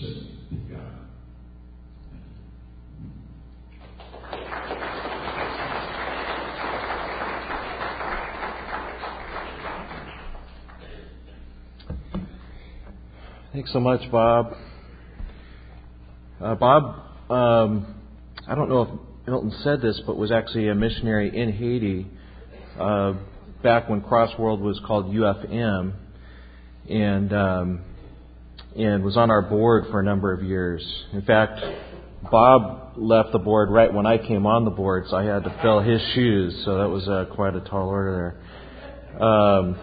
with God. Thanks so much, Bob. Uh, Bob, um, I don't know if Milton said this, but was actually a missionary in Haiti uh, back when Crossworld was called UFM, and um, and was on our board for a number of years. In fact, Bob left the board right when I came on the board, so I had to fill his shoes. So that was uh, quite a tall order there. Um,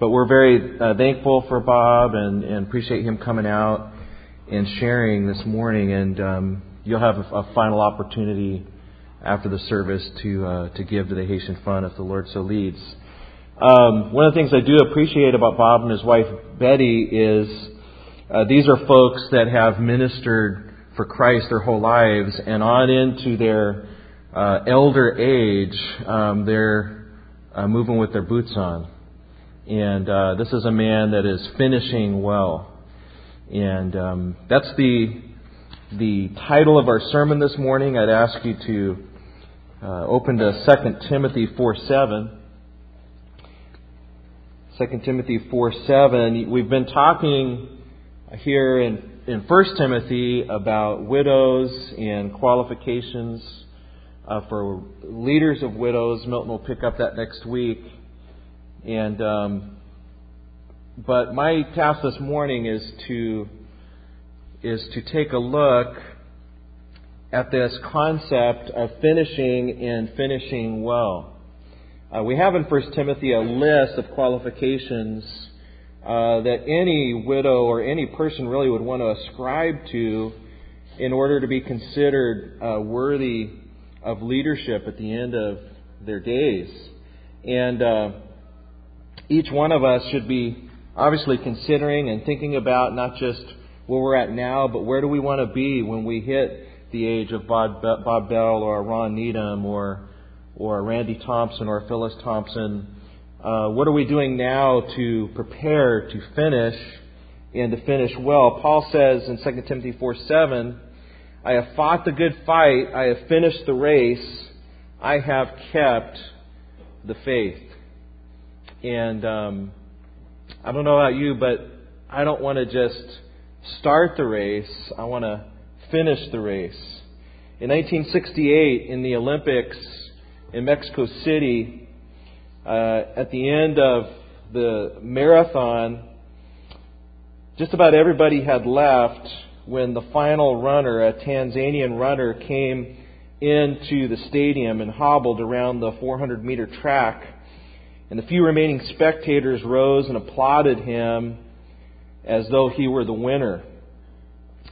but we're very uh, thankful for Bob and, and appreciate him coming out and sharing this morning. And um, you'll have a, a, final opportunity after the service to uh, to give to the Haitian Fund if the Lord so leads. Um, one of the things I do appreciate about Bob and his wife Betty is uh, these are folks that have ministered for Christ their whole lives, and on into their uh, elder age, um, they're uh, moving with their boots on. And uh, this is a man that is finishing well. And um, that's the, the title of our sermon this morning. I'd ask you to uh, open to 2 Timothy 4 7. 2 Timothy 4 7. We've been talking here in, in 1 Timothy about widows and qualifications uh, for leaders of widows. Milton will pick up that next week. And um, but my task this morning is to is to take a look at this concept of finishing and finishing well. Uh, we have in 1 Timothy a list of qualifications uh, that any widow or any person really would want to ascribe to in order to be considered uh, worthy of leadership at the end of their days. And uh, each one of us should be obviously considering and thinking about not just where we're at now, but where do we want to be when we hit the age of Bob, Bob Bell or Ron Needham or or Randy Thompson or Phyllis Thompson. Uh, what are we doing now to prepare to finish and to finish well? Paul says in 2 Timothy 4 7, I have fought the good fight, I have finished the race, I have kept the faith. And um, I don't know about you, but I don't want to just start the race. I want to finish the race. In 1968, in the Olympics in Mexico City, uh, at the end of the marathon, just about everybody had left when the final runner, a Tanzanian runner, came into the stadium and hobbled around the 400 meter track and the few remaining spectators rose and applauded him as though he were the winner.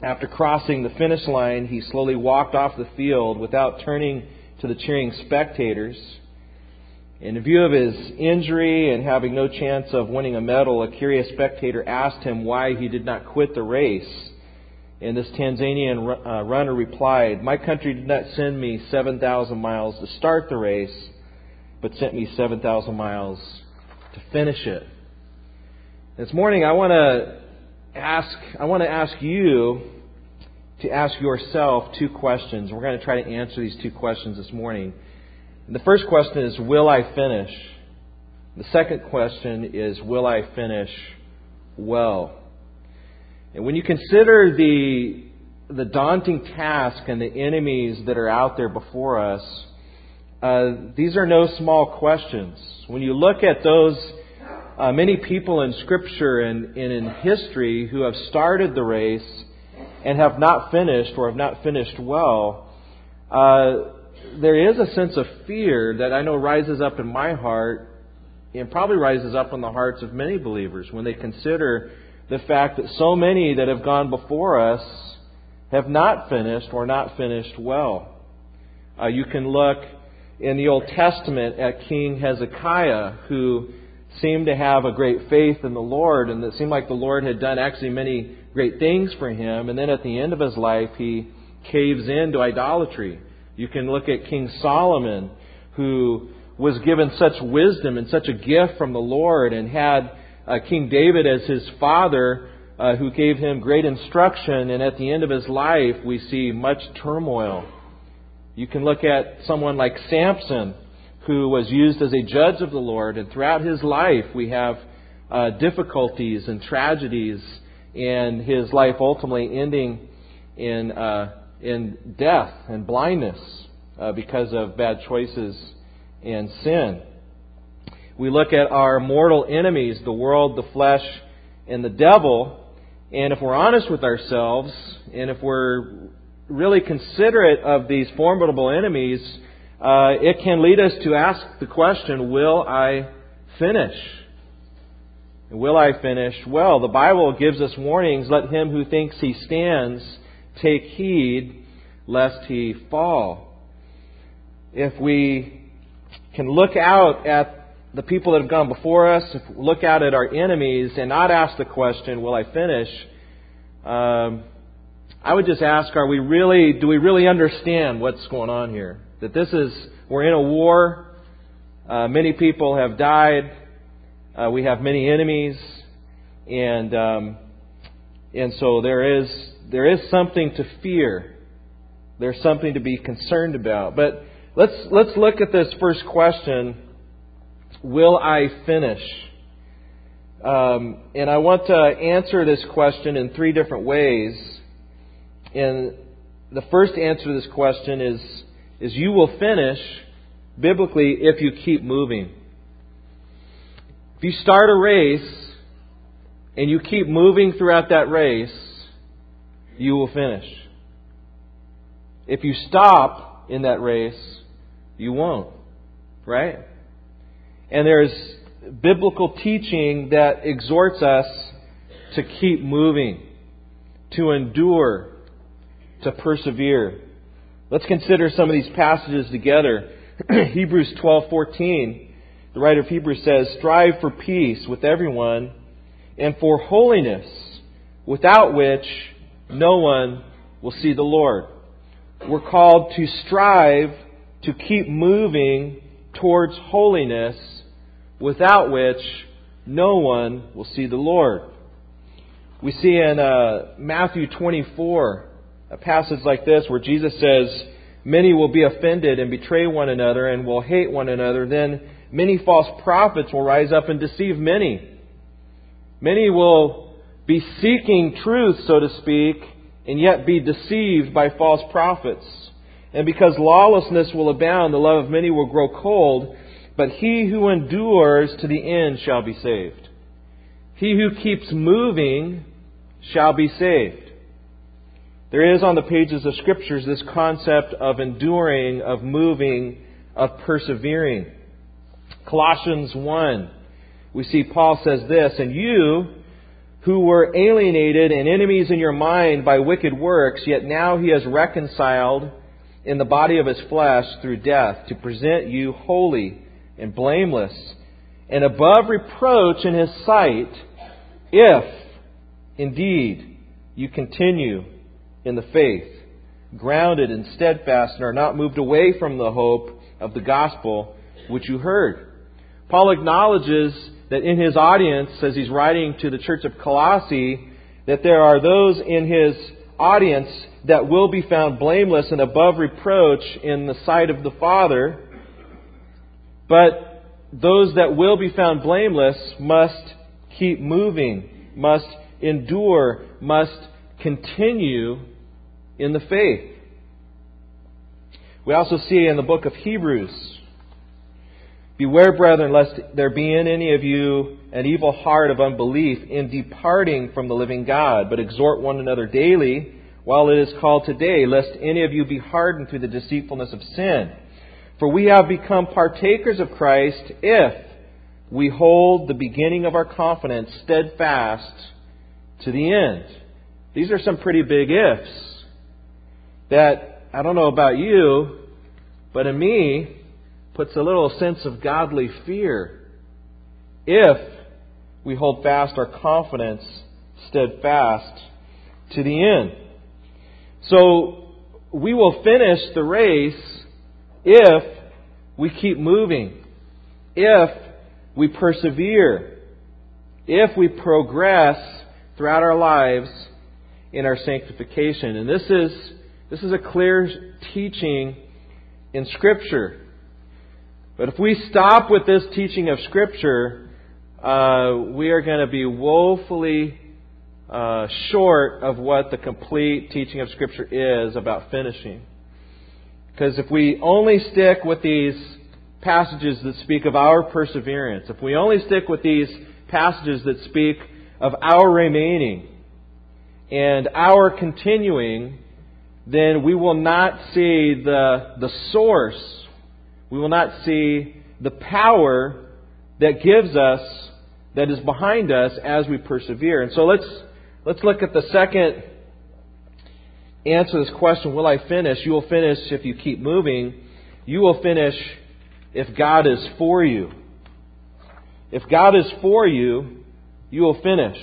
After crossing the finish line, he slowly walked off the field without turning to the cheering spectators. In view of his injury and having no chance of winning a medal, a curious spectator asked him why he did not quit the race. And this Tanzanian uh, runner replied, My country did not send me 7,000 miles to start the race but sent me 7,000 miles to finish it. This morning, I want to ask, I want to ask you to ask yourself two questions. We're going to try to answer these two questions this morning. The first question is, will I finish? The second question is, will I finish well? And when you consider the, the daunting task and the enemies that are out there before us, uh, these are no small questions. When you look at those uh, many people in Scripture and, and in history who have started the race and have not finished or have not finished well, uh, there is a sense of fear that I know rises up in my heart and probably rises up in the hearts of many believers when they consider the fact that so many that have gone before us have not finished or not finished well. Uh, you can look in the Old Testament at King Hezekiah, who seemed to have a great faith in the Lord, and it seemed like the Lord had done actually many great things for him. And then at the end of his life, he caves into idolatry. You can look at King Solomon, who was given such wisdom and such a gift from the Lord, and had uh, King David as his father, uh, who gave him great instruction, and at the end of his life, we see much turmoil. You can look at someone like Samson, who was used as a judge of the Lord, and throughout his life, we have uh, difficulties and tragedies, and his life ultimately ending in, uh, in death and blindness uh, because of bad choices and sin. We look at our mortal enemies, the world, the flesh, and the devil, and if we're honest with ourselves, and if we're really considerate of these formidable enemies, uh, it can lead us to ask the question, will I finish? Will I finish well? The Bible gives us warnings. Let him who thinks he stands take heed lest he fall. If we can look out at the people that have gone before us, look out at our enemies and not ask the question, will I finish? Um, I would just ask, are we really, do we really understand what's going on here? That this is, we're in a war. Uh, many people have died. Uh, we have many enemies. And, um, and so there is, there is something to fear. There's something to be concerned about. But let's, let's look at this first question Will I finish? Um, and I want to answer this question in three different ways. And the first answer to this question is, is you will finish biblically if you keep moving. If you start a race and you keep moving throughout that race, you will finish. If you stop in that race, you won't. Right? And there's biblical teaching that exhorts us to keep moving, to endure, to persevere. Let's consider some of these passages together. Hebrews 12:14, the writer of Hebrews says, "Strive for peace with everyone and for holiness, without which no one will see the Lord." We're called to strive to keep moving towards holiness without which no one will see the Lord. We see in uh, Matthew 24 a passage like this where Jesus says, Many will be offended and betray one another and will hate one another. Then many false prophets will rise up and deceive many. Many will be seeking truth, so to speak, and yet be deceived by false prophets. And because lawlessness will abound, the love of many will grow cold. But he who endures to the end shall be saved. He who keeps moving shall be saved. There is on the pages of Scriptures this concept of enduring, of moving, of persevering. Colossians 1, we see Paul says this, And you who were alienated and enemies in your mind by wicked works, yet now he has reconciled in the body of his flesh through death to present you holy and blameless and above reproach in his sight if indeed you continue in the faith, grounded and steadfast, and are not moved away from the hope of the gospel which you heard. Paul acknowledges that in his audience, as he's writing to the church of Colossae, that there are those in his audience that will be found blameless and above reproach in the sight of the Father but those that will be found blameless must keep moving, must endure, must continue in the faith. We also see in the book of Hebrews Beware, brethren, lest there be in any of you an evil heart of unbelief in departing from the living God, but exhort one another daily while it is called today, lest any of you be hardened through the deceitfulness of sin. For we have become partakers of Christ if we hold the beginning of our confidence steadfast to the end. These are some pretty big ifs that I don't know about you, but in me puts a little sense of godly fear. If we hold fast our confidence steadfast to the end. So we will finish the race if we keep moving, if we persevere, if we progress throughout our lives in our sanctification. And this is, this is a clear teaching in Scripture. But if we stop with this teaching of Scripture, uh, we are going to be woefully uh, short of what the complete teaching of Scripture is about finishing. Because if we only stick with these passages that speak of our perseverance, if we only stick with these passages that speak of our remaining and our continuing, then we will not see the, the source, we will not see the power that gives us, that is behind us as we persevere. And so let's, let's look at the second answer to this question, will I finish? You will finish if you keep moving. You will finish if God is for you. If God is for you, you will finish.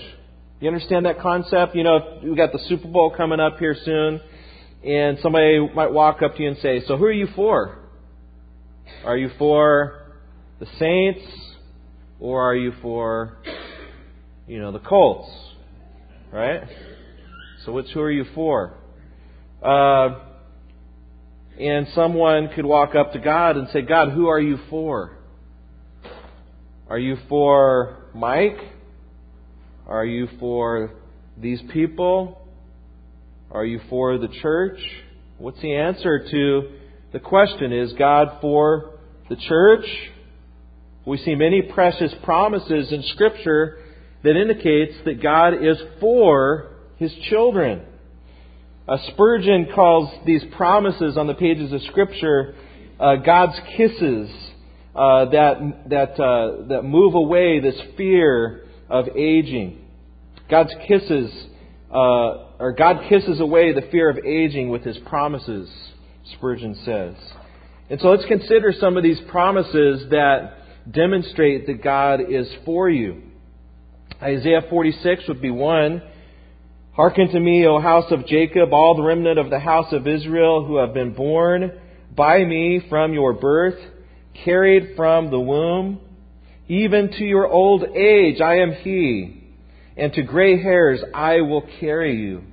You understand that concept? You know, we've got the Super Bowl coming up here soon, and somebody might walk up to you and say, So who are you for? Are you for the Saints, or are you for, you know, the Colts? Right? So which who are you for? Uh, and someone could walk up to God and say, God, who are you for? Are you for Mike? Are you for these people? Are you for the church? What's the answer to the question? Is God for the church? We see many precious promises in Scripture that indicates that God is for His children. Uh, Spurgeon calls these promises on the pages of Scripture uh, God's kisses uh, that that uh, that move away this fear of aging. God's kisses, uh, or God kisses away the fear of aging with His promises. Spurgeon says, and so let's consider some of these promises that demonstrate that God is for you. Isaiah 46 would be one. Hearken to me, O house of Jacob, all the remnant of the house of Israel who have been born by me from your birth, carried from the womb, even to your old age I am he, and to gray hairs I will carry you.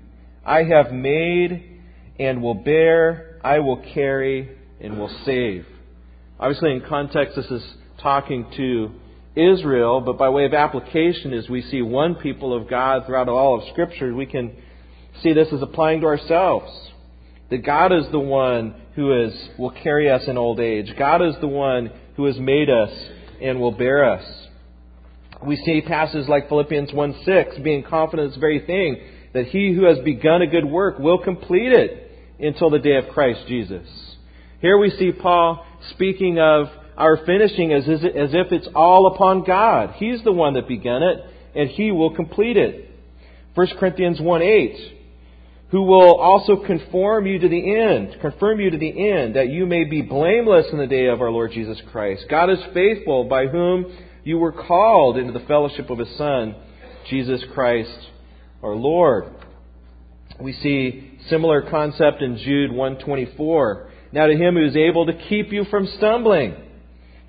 I have made and will bear, I will carry and will save. Obviously, in context, this is talking to Israel, but by way of application, as we see one people of God throughout all of Scripture, we can see this as applying to ourselves. That God is the one who is, will carry us in old age. God is the one who has made us and will bear us. We see passages like Philippians 1 6, being confident of this very thing, that he who has begun a good work will complete it until the day of Christ Jesus. Here we see Paul speaking of our finishing as, as if it's all upon God. He's the one that began it, and He will complete it. 1 Corinthians 1 8. Who will also conform you to the end, confirm you to the end, that you may be blameless in the day of our Lord Jesus Christ. God is faithful, by whom you were called into the fellowship of His Son, Jesus Christ our Lord. We see similar concept in Jude 124. Now to him who is able to keep you from stumbling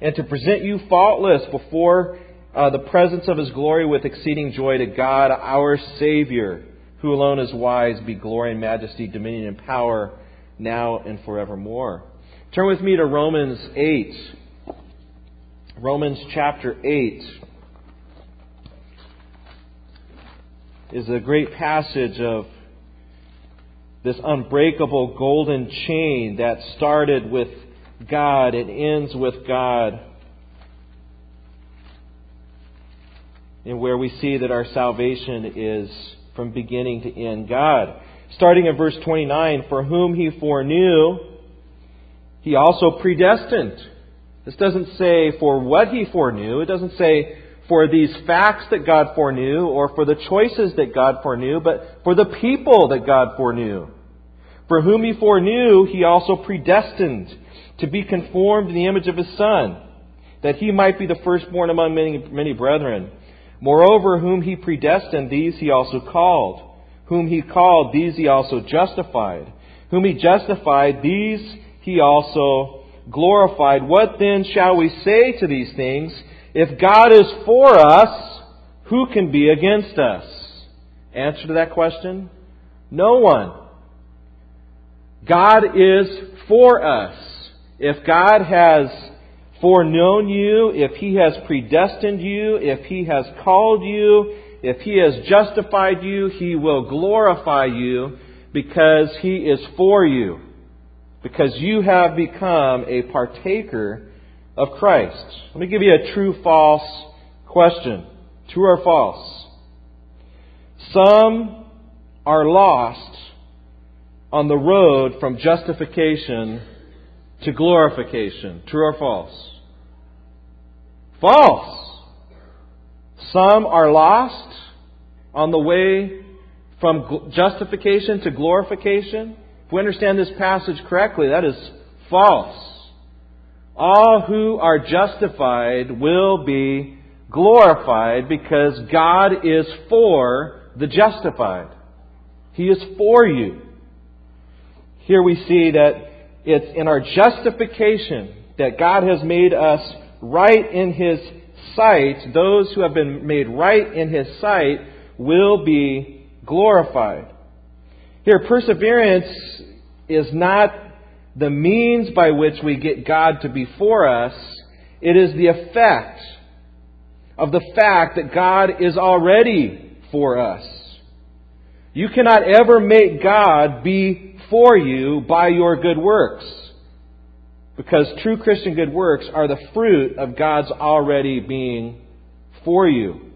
and to present you faultless before uh, the presence of his glory with exceeding joy to God, our Savior, who alone is wise, be glory and majesty, dominion and power, now and forevermore. Turn with me to Romans 8. Romans chapter 8 is a great passage of this unbreakable golden chain that started with God. It ends with God. And where we see that our salvation is from beginning to end. God. Starting in verse 29, for whom he foreknew, he also predestined. This doesn't say for what he foreknew. It doesn't say for these facts that God foreknew or for the choices that God foreknew, but for the people that God foreknew. For whom he foreknew, he also predestined to be conformed to the image of his Son, that he might be the firstborn among many, many brethren. Moreover, whom he predestined, these he also called. Whom he called, these he also justified. Whom he justified, these he also glorified. What then shall we say to these things? If God is for us, who can be against us? Answer to that question? No one. God is for us. If God has foreknown you, if He has predestined you, if He has called you, if He has justified you, He will glorify you because He is for you. Because you have become a partaker of Christ. Let me give you a true false question. True or false? Some are lost on the road from justification to glorification. True or false? False. Some are lost on the way from justification to glorification. If we understand this passage correctly, that is false. All who are justified will be glorified because God is for the justified. He is for you. Here we see that it's in our justification that God has made us right in His sight. Those who have been made right in His sight will be glorified. Here, perseverance is not the means by which we get God to be for us. It is the effect of the fact that God is already for us. You cannot ever make God be for you by your good works. Because true Christian good works are the fruit of God's already being for you.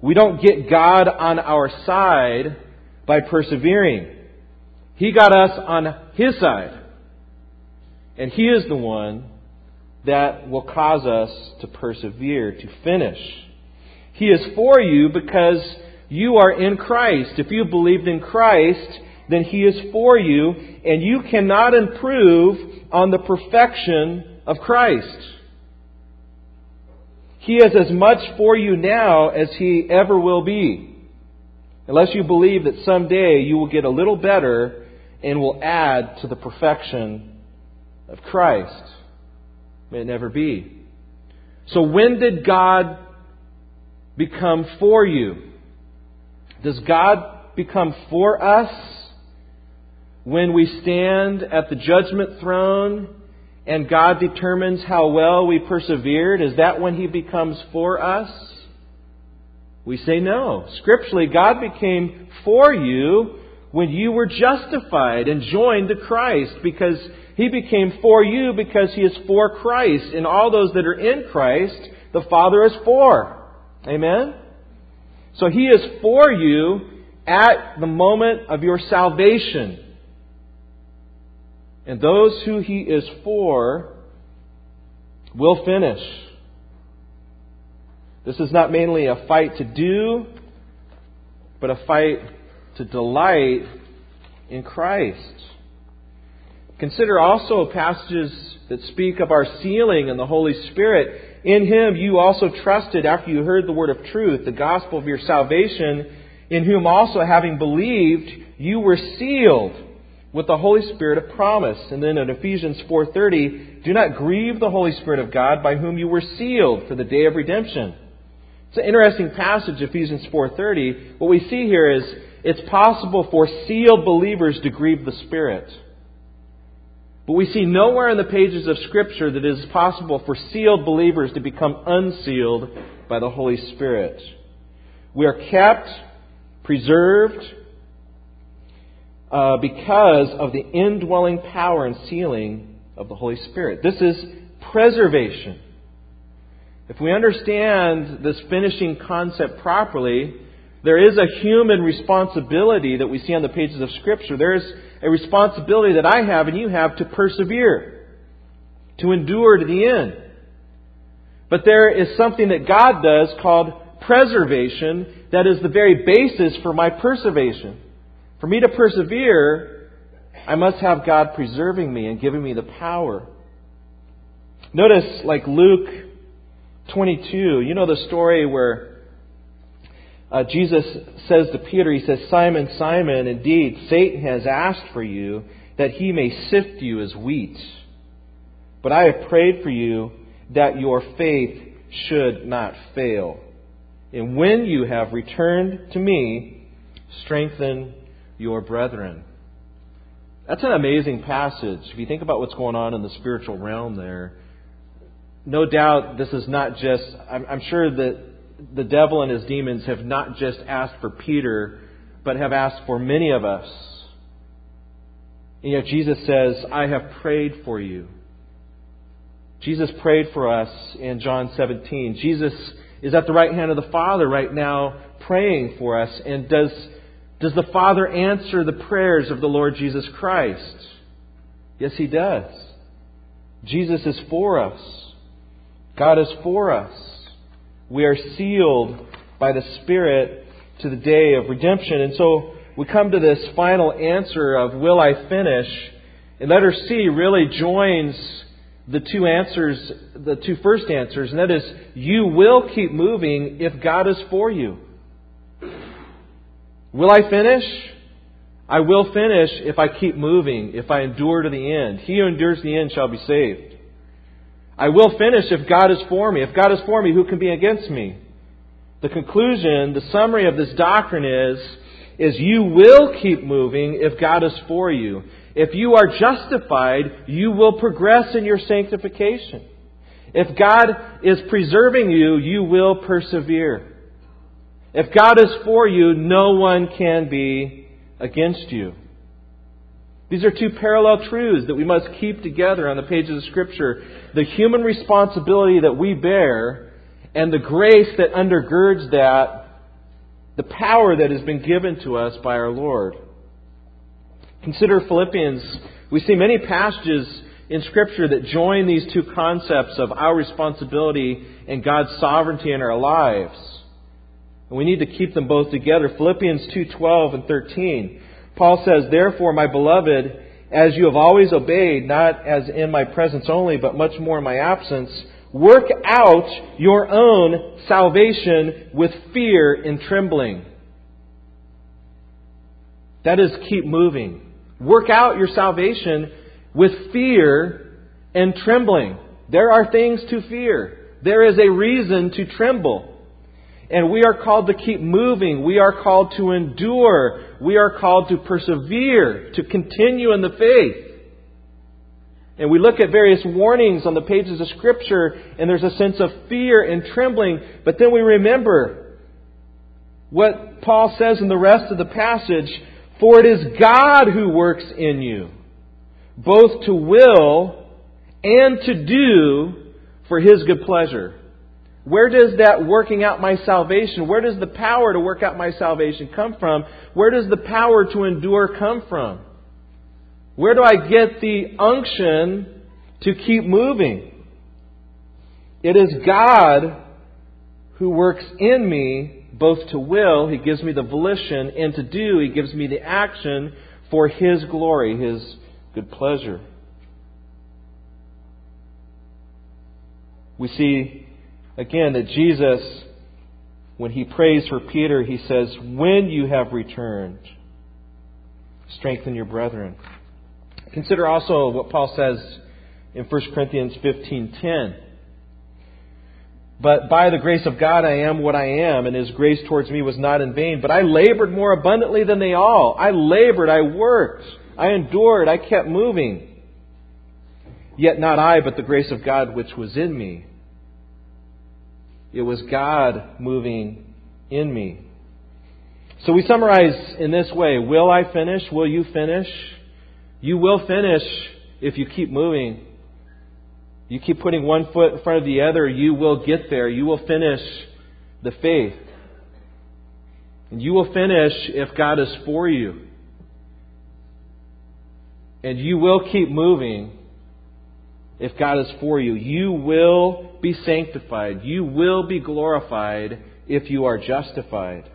We don't get God on our side by persevering. He got us on His side. And He is the one that will cause us to persevere, to finish. He is for you because you are in Christ. If you believed in Christ, then He is for you, and you cannot improve on the perfection of Christ. He is as much for you now as He ever will be. Unless you believe that someday you will get a little better and will add to the perfection of Christ. May it never be. So when did God become for you? Does God become for us when we stand at the judgment throne and God determines how well we persevered? Is that when He becomes for us? We say no. Scripturally, God became for you when you were justified and joined to Christ because He became for you because He is for Christ. And all those that are in Christ, the Father is for. Amen? So He is for you at the moment of your salvation. And those who he is for will finish. This is not mainly a fight to do, but a fight to delight in Christ. Consider also passages that speak of our sealing in the Holy Spirit. In Him you also trusted after you heard the word of truth, the gospel of your salvation, in whom also having believed, you were sealed with the Holy Spirit of promise. And then in Ephesians 4:30, do not grieve the Holy Spirit of God by whom you were sealed for the day of redemption. It's an interesting passage, Ephesians 4:30. What we see here is it's possible for sealed believers to grieve the Spirit. But we see nowhere in the pages of Scripture that it is possible for sealed believers to become unsealed by the Holy Spirit. We are kept, preserved, uh, because of the indwelling power and sealing of the Holy Spirit. This is preservation. If we understand this finishing concept properly, there is a human responsibility that we see on the pages of Scripture. There is a responsibility that I have and you have to persevere, to endure to the end. But there is something that God does called preservation that is the very basis for my preservation. For me to persevere, I must have God preserving me and giving me the power. Notice, like Luke 22, you know the story where uh, Jesus says to Peter, He says, Simon, Simon, indeed, Satan has asked for you that he may sift you as wheat. But I have prayed for you that your faith should not fail. And when you have returned to me, Strengthen your brethren. That's an amazing passage. If you think about what's going on in the spiritual realm there, no doubt this is not just, I'm, I'm sure that the devil and his demons have not just asked for Peter, but have asked for many of us. And yet Jesus says, I have prayed for you. Jesus prayed for us in John 17. Jesus is at the right hand of the Father right now praying for us. And does, does the Father answer the prayers of the Lord Jesus Christ? Yes, He does. Jesus is for us. God is for us. We are sealed by the Spirit to the day of redemption. And so we come to this final answer of, Will I finish? And letter C really joins the two answers, the two first answers, and that is, You will keep moving if God is for you. Will I finish? I will finish if I keep moving, if I endure to the end. He who endures to the end shall be saved. I will finish if God is for me. If God is for me, who can be against me? The conclusion, the summary of this doctrine is, is you will keep moving if God is for you. If you are justified, you will progress in your sanctification. If God is preserving you, you will persevere. If God is for you, no one can be against you. These are two parallel truths that we must keep together on the pages of Scripture. The human responsibility that we bear and the grace that undergirds that, the power that has been given to us by our Lord. Consider Philippians. We see many passages in Scripture that join these two concepts of our responsibility and God's sovereignty in our lives. And we need to keep them both together. Philippians 2:12 and 13. Paul says, Therefore, my beloved, as you have always obeyed, not as in my presence only, but much more in my absence, work out your own salvation with fear and trembling. That is, keep moving. Work out your salvation with fear and trembling. There are things to fear. There is a reason to tremble. And we are called to keep moving. We are called to endure. We are called to persevere, to continue in the faith. And we look at various warnings on the pages of Scripture, and there's a sense of fear and trembling. But then we remember what Paul says in the rest of the passage For it is God who works in you, both to will and to do for his good pleasure. Where does that working out my salvation, where does the power to work out my salvation come from? Where does the power to endure come from? Where do I get the unction to keep moving? It is God who works in me both to will, He gives me the volition, and to do, He gives me the action for His glory, His good pleasure. We see again that Jesus, when he prays for Peter, he says, When you have returned, strengthen your brethren. Consider also what Paul says in 1 Corinthians 15:10. But by the grace of God I am what I am, and his grace towards me was not in vain. But I labored more abundantly than they all. I labored, I worked, I endured, I kept moving. Yet not I, but the grace of God which was in me. It was God moving in me. So we summarize in this way Will I finish? Will you finish? You will finish if you keep moving. You keep putting one foot in front of the other, you will get there. You will finish the faith. And you will finish if God is for you. And you will keep moving if God is for you. You will be sanctified. You will be glorified if you are justified.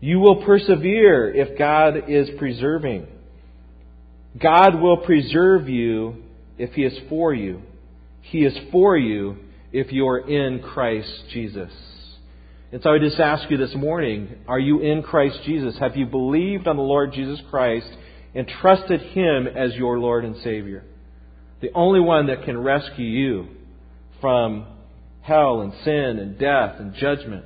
You will persevere if God is preserving. God will preserve you if He is for you. He is for you if you are in Christ Jesus. And so I just ask you this morning are you in Christ Jesus? Have you believed on the Lord Jesus Christ and trusted Him as your Lord and Savior? The only one that can rescue you from hell and sin and death and judgment.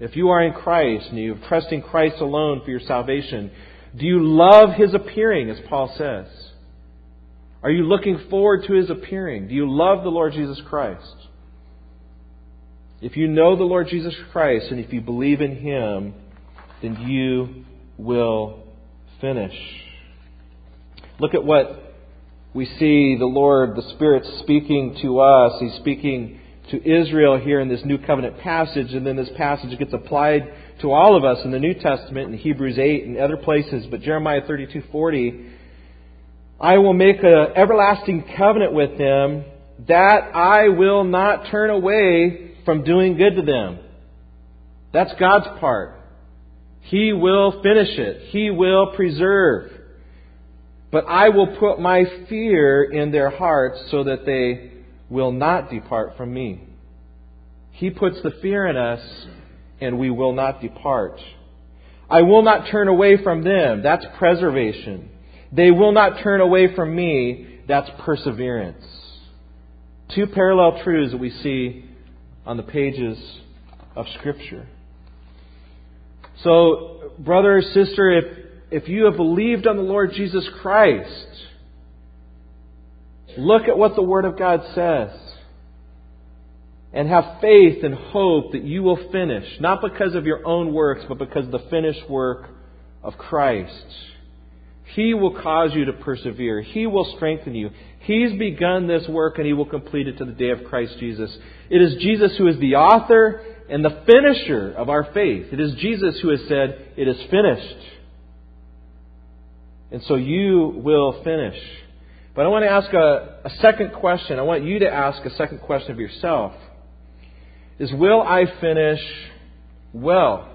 if you are in Christ and you are trusting Christ alone for your salvation, do you love His appearing, as Paul says? Are you looking forward to His appearing? Do you love the Lord Jesus Christ? If you know the Lord Jesus Christ and if you believe in Him, then you will finish. Look at what we see the Lord, the Spirit speaking to us. He's speaking to Israel here in this New Covenant passage, and then this passage gets applied to all of us in the New Testament in Hebrews 8 and other places. But Jeremiah 32:40, I will make an everlasting covenant with them that I will not turn away from doing good to them. That's God's part. He will finish it. He will preserve. But I will put my fear in their hearts so that they will not depart from me. He puts the fear in us and we will not depart. I will not turn away from them. That's preservation. They will not turn away from me. That's perseverance. Two parallel truths that we see on the pages of Scripture. So, brother sister, if, if you have believed on the Lord Jesus Christ, look at what the Word of God says. And have faith and hope that you will finish, not because of your own works, but because of the finished work of Christ. He will cause you to persevere. He will strengthen you. He's begun this work and He will complete it to the day of Christ Jesus. It is Jesus who is the author and the finisher of our faith. It is Jesus who has said, It is finished. And so you will finish. But I want to ask a, a second question. I want you to ask a second question of yourself. Is will I finish well?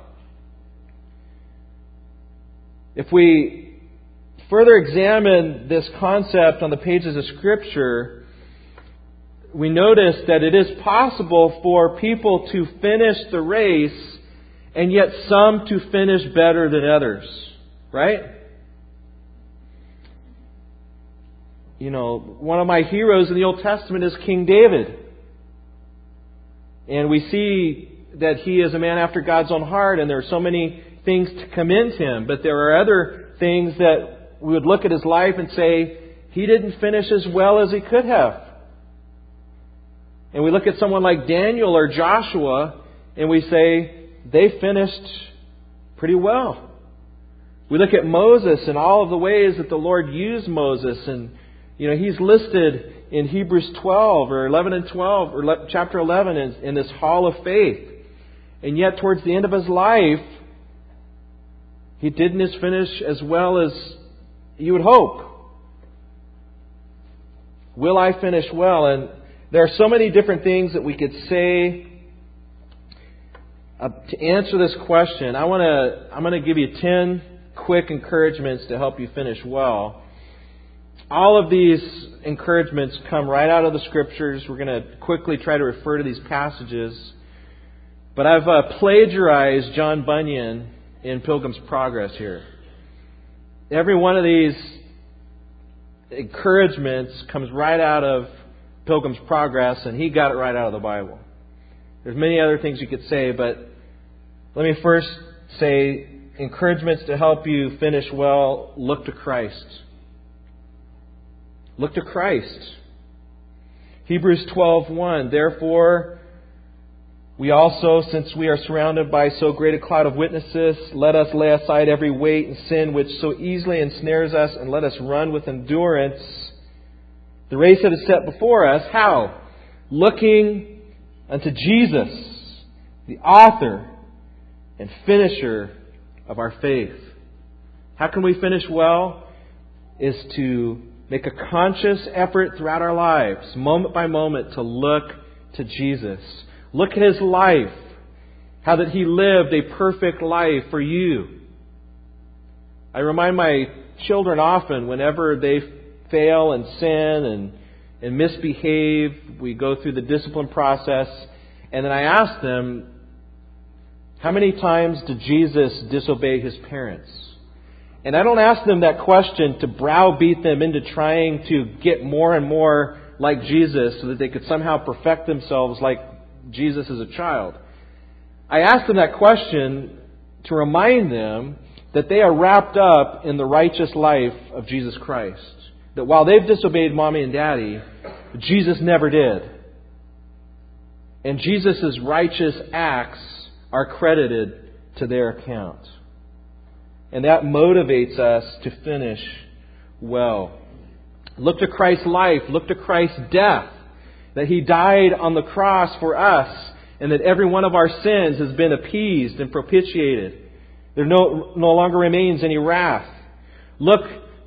If we further examine this concept on the pages of Scripture, we notice that it is possible for people to finish the race and yet some to finish better than others. Right? You know, one of my heroes in the Old Testament is King David. And we see that he is a man after God's own heart, and there are so many things to commend him. But there are other things that we would look at his life and say, he didn't finish as well as he could have. And we look at someone like Daniel or Joshua and we say, they finished pretty well. We look at Moses and all of the ways that the Lord used Moses and, you know, he's listed in Hebrews 12 or 11 and 12 or chapter 11 in, in this hall of faith. And yet towards the end of his life, he didn't finish as well as you would hope. Will I finish well? And there are so many different things that we could say uh, to answer this question. I want to I'm going to give you 10 quick encouragements to help you finish well. All of these encouragements come right out of the scriptures. We're going to quickly try to refer to these passages. But I've uh, plagiarized John Bunyan in Pilgrim's Progress here. Every one of these encouragements comes right out of Pilgrim's Progress, and he got it right out of the Bible. There's many other things you could say, but let me first say encouragements to help you finish well. Look to Christ. Look to Christ. Hebrews 12:1 Therefore we also since we are surrounded by so great a cloud of witnesses let us lay aside every weight and sin which so easily ensnares us and let us run with endurance the race that is set before us. How? Looking unto Jesus, the author and finisher of our faith. How can we finish well? Is to make a conscious effort throughout our lives, moment by moment, to look to Jesus. Look at his life. How that he lived a perfect life for you. I remind my children often whenever they fail and sin and, and misbehave. We go through the discipline process. And then I ask them, how many times did Jesus disobey his parents? And I don't ask them that question to browbeat them into trying to get more and more like Jesus so that they could somehow perfect themselves like Jesus as a child. I ask them that question to remind them that they are wrapped up in the righteous life of Jesus Christ. That while they've disobeyed mommy and daddy, Jesus never did. And Jesus' righteous acts are credited to their account. And that motivates us to finish well. Look to Christ's life. Look to Christ's death. That He died on the cross for us and that every one of our sins has been appeased and propitiated. There no, no longer remains any wrath. Look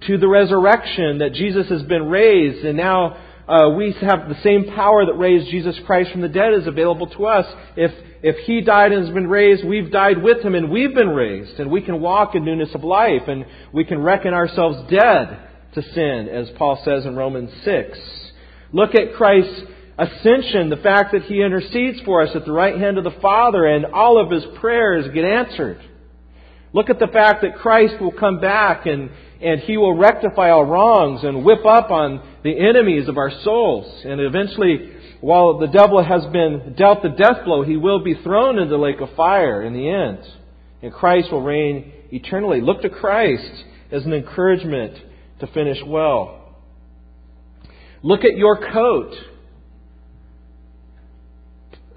to the resurrection that Jesus has been raised and now uh, we have the same power that raised Jesus Christ from the dead is available to us. If, if He died and has been raised, we've died with Him and we've been raised. And we can walk in newness of life and we can reckon ourselves dead to sin, as Paul says in Romans 6. Look at Christ's ascension, the fact that He intercedes for us at the right hand of the Father and all of His prayers get answered. Look at the fact that Christ will come back and, and He will rectify our wrongs and whip up on the enemies of our souls. And eventually, while the devil has been dealt the death blow, he will be thrown into the lake of fire in the end. And Christ will reign eternally. Look to Christ as an encouragement to finish well. Look at your coat.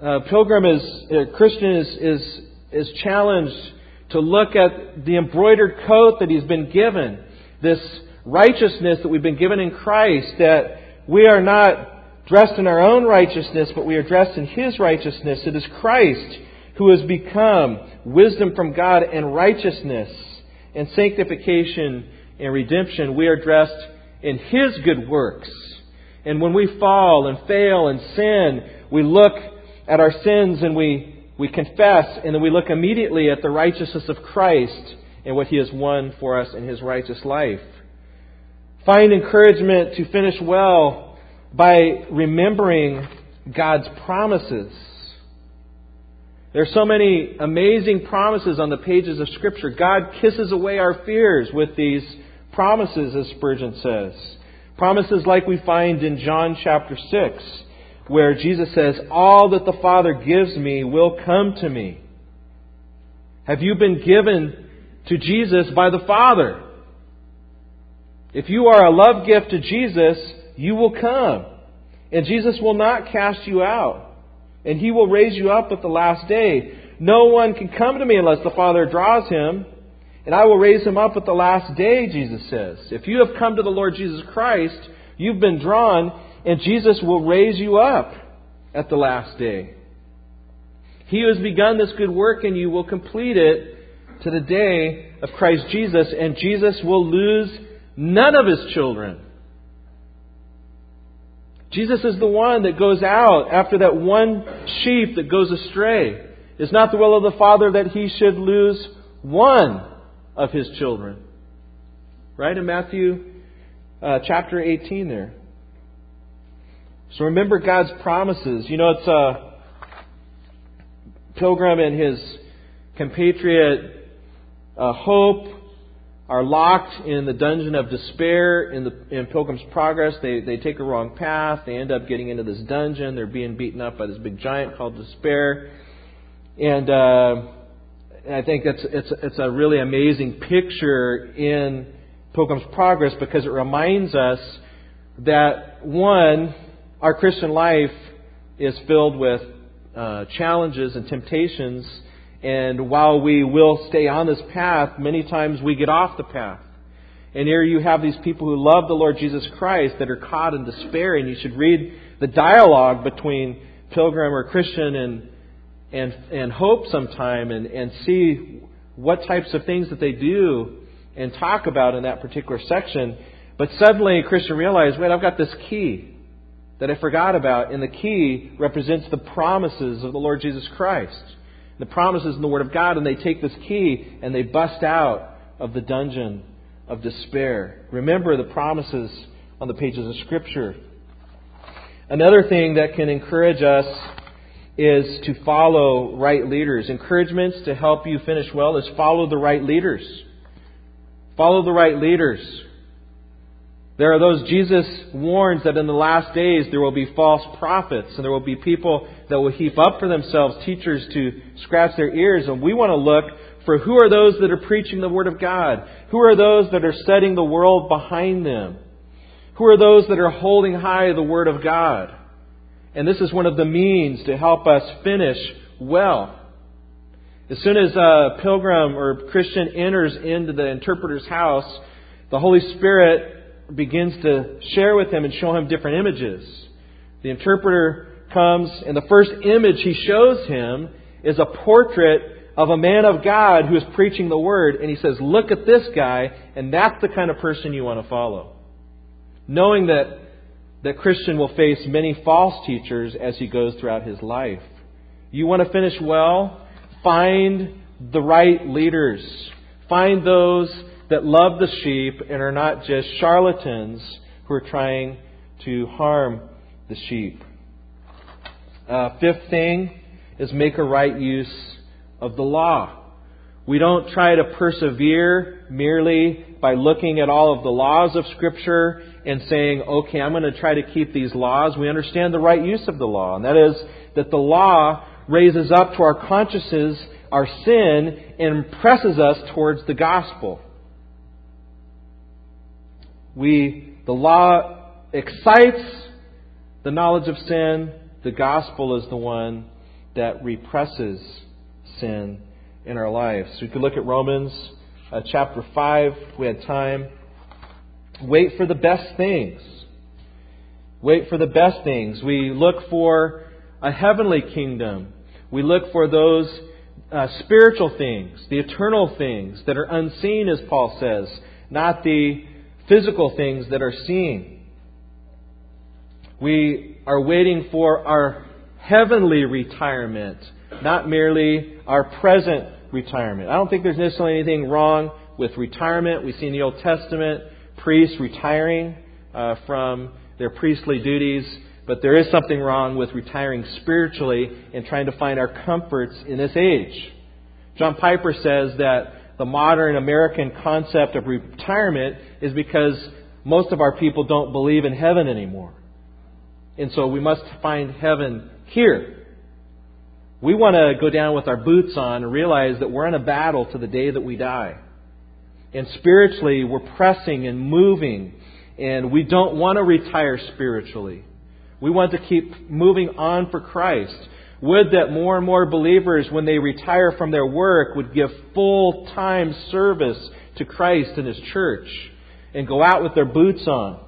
Uh, pilgrim is uh, Christian is, is is challenged to look at the embroidered coat that he's been given. This righteousness that we've been given in Christ, that we are not dressed in our own righteousness, but we are dressed in His righteousness. It is Christ who has become wisdom from God and righteousness and sanctification and redemption. We are dressed in His good works. And when we fall and fail and sin, we look at our sins and we, we confess, and then we look immediately at the righteousness of Christ and what He has won for us in His righteous life. Find encouragement to finish well by remembering God's promises. There are so many amazing promises on the pages of Scripture. God kisses away our fears with these promises, as Spurgeon says. Promises like we find in John chapter 6, where Jesus says, All that the Father gives me will come to me. Have you been given to Jesus by the Father? If you are a love gift to Jesus, you will come. And Jesus will not cast you out. And He will raise you up at the last day. No one can come to me unless the Father draws him. And I will raise him up at the last day, Jesus says. If you have come to the Lord Jesus Christ, you've been drawn, and Jesus will raise you up at the last day. He who has begun this good work in you will complete it to the day of Christ Jesus, and Jesus will lose none of his children. Jesus is the one that goes out after that one sheep that goes astray. It's not the will of the Father that he should lose one of his children. Right in Matthew uh, chapter 18 there. So remember God's promises. You know, it's a uh, pilgrim and his compatriot uh, Hope are locked in the dungeon of despair in, the, in Pilgrim's Progress. They, they take a wrong path. They end up getting into this dungeon. They're being beaten up by this big giant called Despair. And, uh, I think that's, it's, it's a really amazing picture in Pilgrim's Progress because it reminds us that, one, our Christian life is filled with uh, challenges and temptations and while we will stay on this path, many times we get off the path. And here you have these people who love the Lord Jesus Christ that are caught in despair, and you should read the dialogue between pilgrim or Christian and and and hope sometime and, and see what types of things that they do and talk about in that particular section. But suddenly a Christian realizes, wait, I've got this key that I forgot about, and the key represents the promises of the Lord Jesus Christ the promises in the Word of God, and they take this key and they bust out of the dungeon of despair. Remember the promises on the pages of Scripture. Another thing that can encourage us is to follow right leaders. Encouragements to help you finish well is follow the right leaders. Follow the right leaders. There are those Jesus warns that in the last days there will be false prophets and there will be people that will heap up for themselves teachers to scratch their ears. And we want to look for who are those that are preaching the Word of God? Who are those that are setting the world behind them? Who are those that are holding high the Word of God? And this is one of the means to help us finish well. As soon as a pilgrim or Christian enters into the interpreter's house, the Holy Spirit begins to share with him and show him different images. The interpreter comes, and the first image he shows him is a portrait of a man of God who is preaching the word, and he says, Look at this guy, and that's the kind of person you want to follow. Knowing that that Christian will face many false teachers as he goes throughout his life. You want to finish well? Find the right leaders. Find those that love the sheep and are not just charlatans who are trying to harm the sheep. Uh, fifth thing is make a right use of the law. We don't try to persevere merely by looking at all of the laws of Scripture and saying, okay, I'm going to try to keep these laws. We understand the right use of the law, and that is that the law raises up to our consciences our sin and presses us towards the gospel. We, the law excites the knowledge of sin. The gospel is the one that represses sin in our lives. So we could look at Romans uh, chapter 5 if we had time. Wait for the best things. Wait for the best things. We look for a heavenly kingdom. We look for those uh, spiritual things, the eternal things that are unseen, as Paul says, not the physical things that are seen. We are waiting for our heavenly retirement, not merely our present retirement. I don't think there's necessarily anything wrong with retirement. We see in the Old Testament priests retiring uh, from their priestly duties, but there is something wrong with retiring spiritually and trying to find our comforts in this age. John Piper says that the modern American concept of retirement is because most of our people don't believe in heaven anymore. And so we must find heaven here. We want to go down with our boots on and realize that we're in a battle to the day that we die. And spiritually, we're pressing and moving, and we don't want to retire spiritually. We want to keep moving on for Christ. Would that more and more believers, when they retire from their work, would give full time service to Christ and His church and go out with their boots on.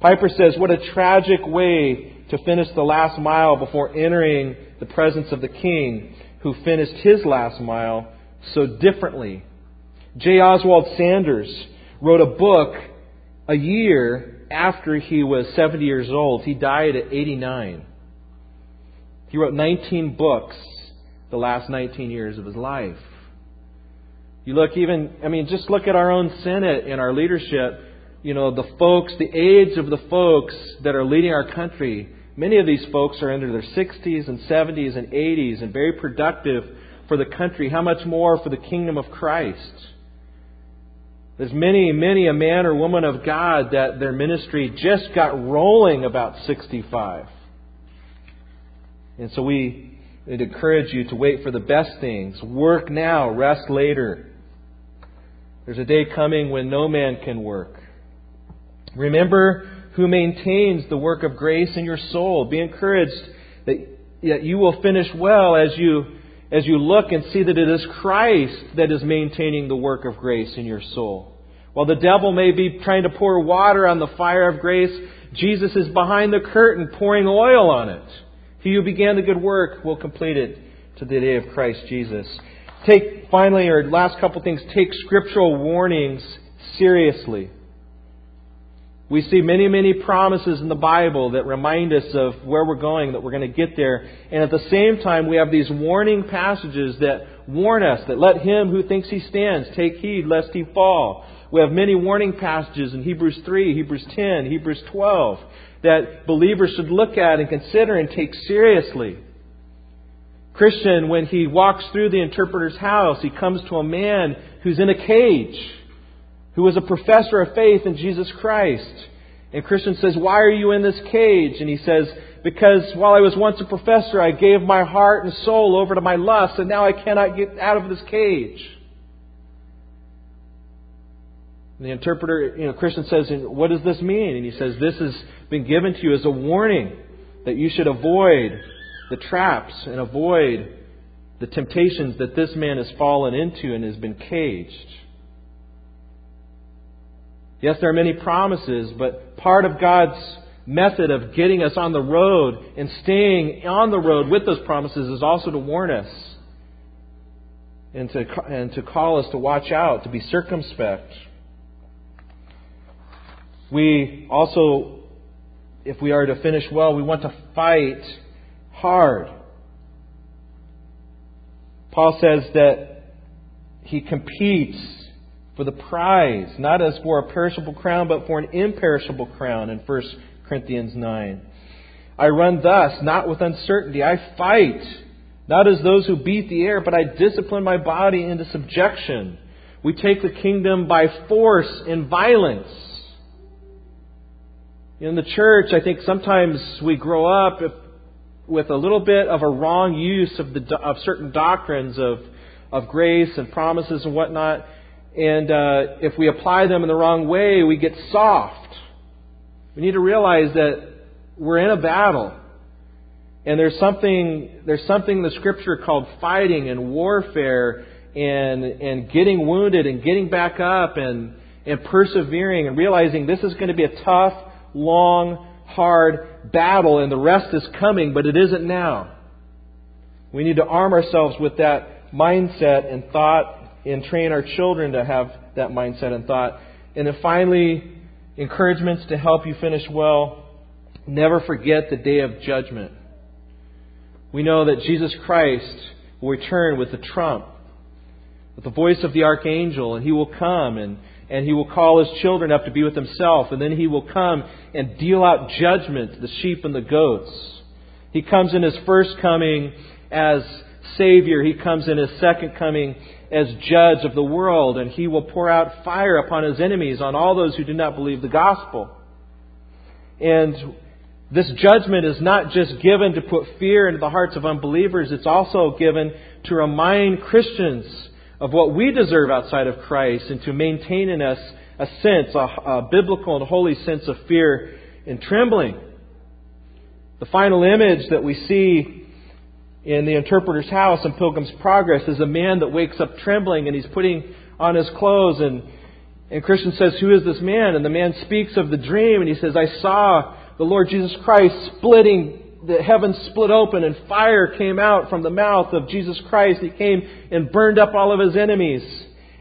Piper says, What a tragic way to finish the last mile before entering the presence of the King who finished his last mile so differently. J. Oswald Sanders wrote a book a year after he was 70 years old. He died at 89. He wrote 19 books the last 19 years of his life. You look even, I mean, just look at our own Senate and our leadership. You know, the folks, the age of the folks that are leading our country, many of these folks are into their 60s and 70s and 80s and very productive for the country. How much more for the kingdom of Christ? There's many, many a man or woman of God that their ministry just got rolling about 65. And so we encourage you to wait for the best things. Work now, rest later. There's a day coming when no man can work. Remember who maintains the work of grace in your soul. Be encouraged that, that you will finish well as you, as you look and see that it is Christ that is maintaining the work of grace in your soul. While the devil may be trying to pour water on the fire of grace, Jesus is behind the curtain pouring oil on it. He who began the good work will complete it to the day of Christ Jesus. Take, finally, or last couple things, take scriptural warnings seriously. We see many, many promises in the Bible that remind us of where we're going, that we're going to get there. And at the same time, we have these warning passages that warn us that let him who thinks he stands take heed lest he fall. We have many warning passages in Hebrews 3, Hebrews 10, Hebrews 12 that believers should look at and consider and take seriously. Christian, when he walks through the interpreter's house, he comes to a man who's in a cage. who was a professor of faith in Jesus Christ. And Christian says, Why are you in this cage? And he says, Because while I was once a professor, I gave my heart and soul over to my lust, and now I cannot get out of this cage. And the interpreter, you know, Christian says, What does this mean? And he says, This has been given to you as a warning that you should avoid the traps and avoid the temptations that this man has fallen into and has been caged. Yes, there are many promises, but part of God's method of getting us on the road and staying on the road with those promises is also to warn us and to, and to call us to watch out, to be circumspect. We also, if we are to finish well, we want to fight hard. Paul says that he competes for the prize, not as for a perishable crown, but for an imperishable crown in 1 Corinthians 9. I run thus, not with uncertainty. I fight, not as those who beat the air, but I discipline my body into subjection. We take the kingdom by force and violence. In the church, I think sometimes we grow up with a little bit of a wrong use of, the, of certain doctrines of, of grace and promises and whatnot. And uh, if we apply them in the wrong way, we get soft. We need to realize that we're in a battle. And there's something, there's something in the scripture called fighting and warfare and, and getting wounded and getting back up and, and persevering and realizing this is going to be a tough, long, hard battle and the rest is coming, but it isn't now. We need to arm ourselves with that mindset and thought and train our children to have that mindset and thought. And then finally, encouragements to help you finish well. Never forget the day of judgment. We know that Jesus Christ will return with the trump, with the voice of the archangel, and he will come and and he will call his children up to be with himself, and then he will come and deal out judgment to the sheep and the goats. He comes in his first coming as Savior. He comes in his second coming as judge of the world, and he will pour out fire upon his enemies, on all those who do not believe the gospel. And this judgment is not just given to put fear into the hearts of unbelievers, it's also given to remind Christians of what we deserve outside of Christ and to maintain in us a sense, a, a biblical and holy sense of fear and trembling. The final image that we see in the interpreter's house in Pilgrim's Progress is a man that wakes up trembling and he's putting on his clothes and and Christian says, Who is this man? And the man speaks of the dream and he says, I saw the Lord Jesus Christ splitting the heavens split open and fire came out from the mouth of Jesus Christ. He came and burned up all of his enemies.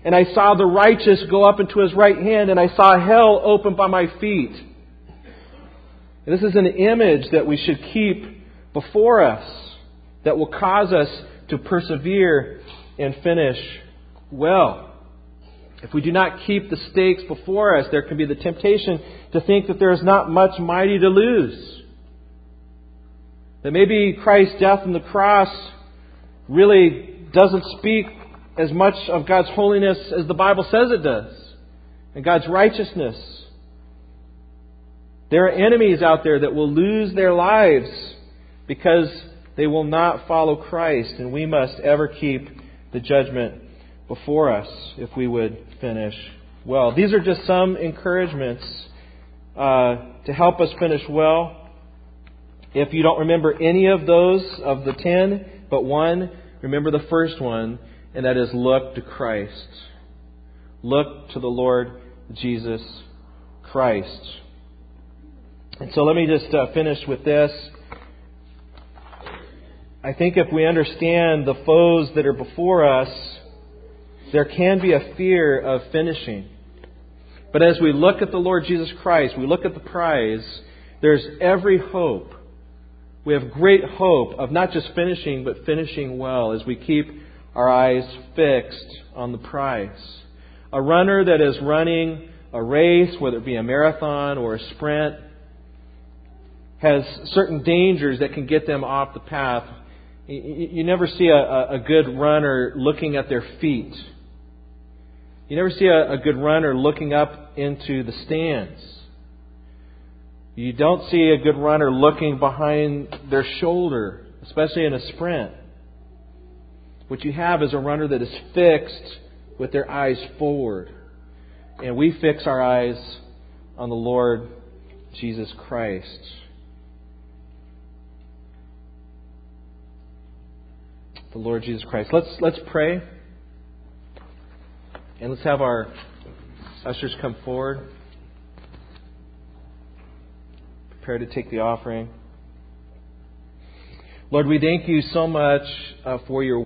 And I saw the righteous go up into his right hand, and I saw hell open by my feet. And this is an image that we should keep before us that will cause us to persevere and finish well. If we do not keep the stakes before us, there can be the temptation to think that there is not much mighty to lose. That maybe Christ's death on the cross really doesn't speak as much of God's holiness as the Bible says it does, and God's righteousness. There are enemies out there that will lose their lives because they will not follow Christ, and we must ever keep the judgment before us if we would finish well. These are just some encouragements uh, to help us finish well. If you don't remember any of those, of the ten, but one, remember the first one, and that is look to Christ. Look to the Lord Jesus Christ. And so let me just uh, finish with this. I think if we understand the foes that are before us, there can be a fear of finishing. But as we look at the Lord Jesus Christ, we look at the prize, there's every hope we have great hope of not just finishing, but finishing well as we keep our eyes fixed on the prize. A runner that is running a race, whether it be a marathon or a sprint, has certain dangers that can get them off the path. You never see a, good runner looking at their feet. You never see a good runner looking up into the stands. You don't see a good runner looking behind their shoulder, especially in a sprint. What you have is a runner that is fixed with their eyes forward. And we fix our eyes on the Lord Jesus Christ. The Lord Jesus Christ. Let's let's pray. And let's have our ushers come forward. Prepare to take the offering. Lord, we thank you so much uh, for your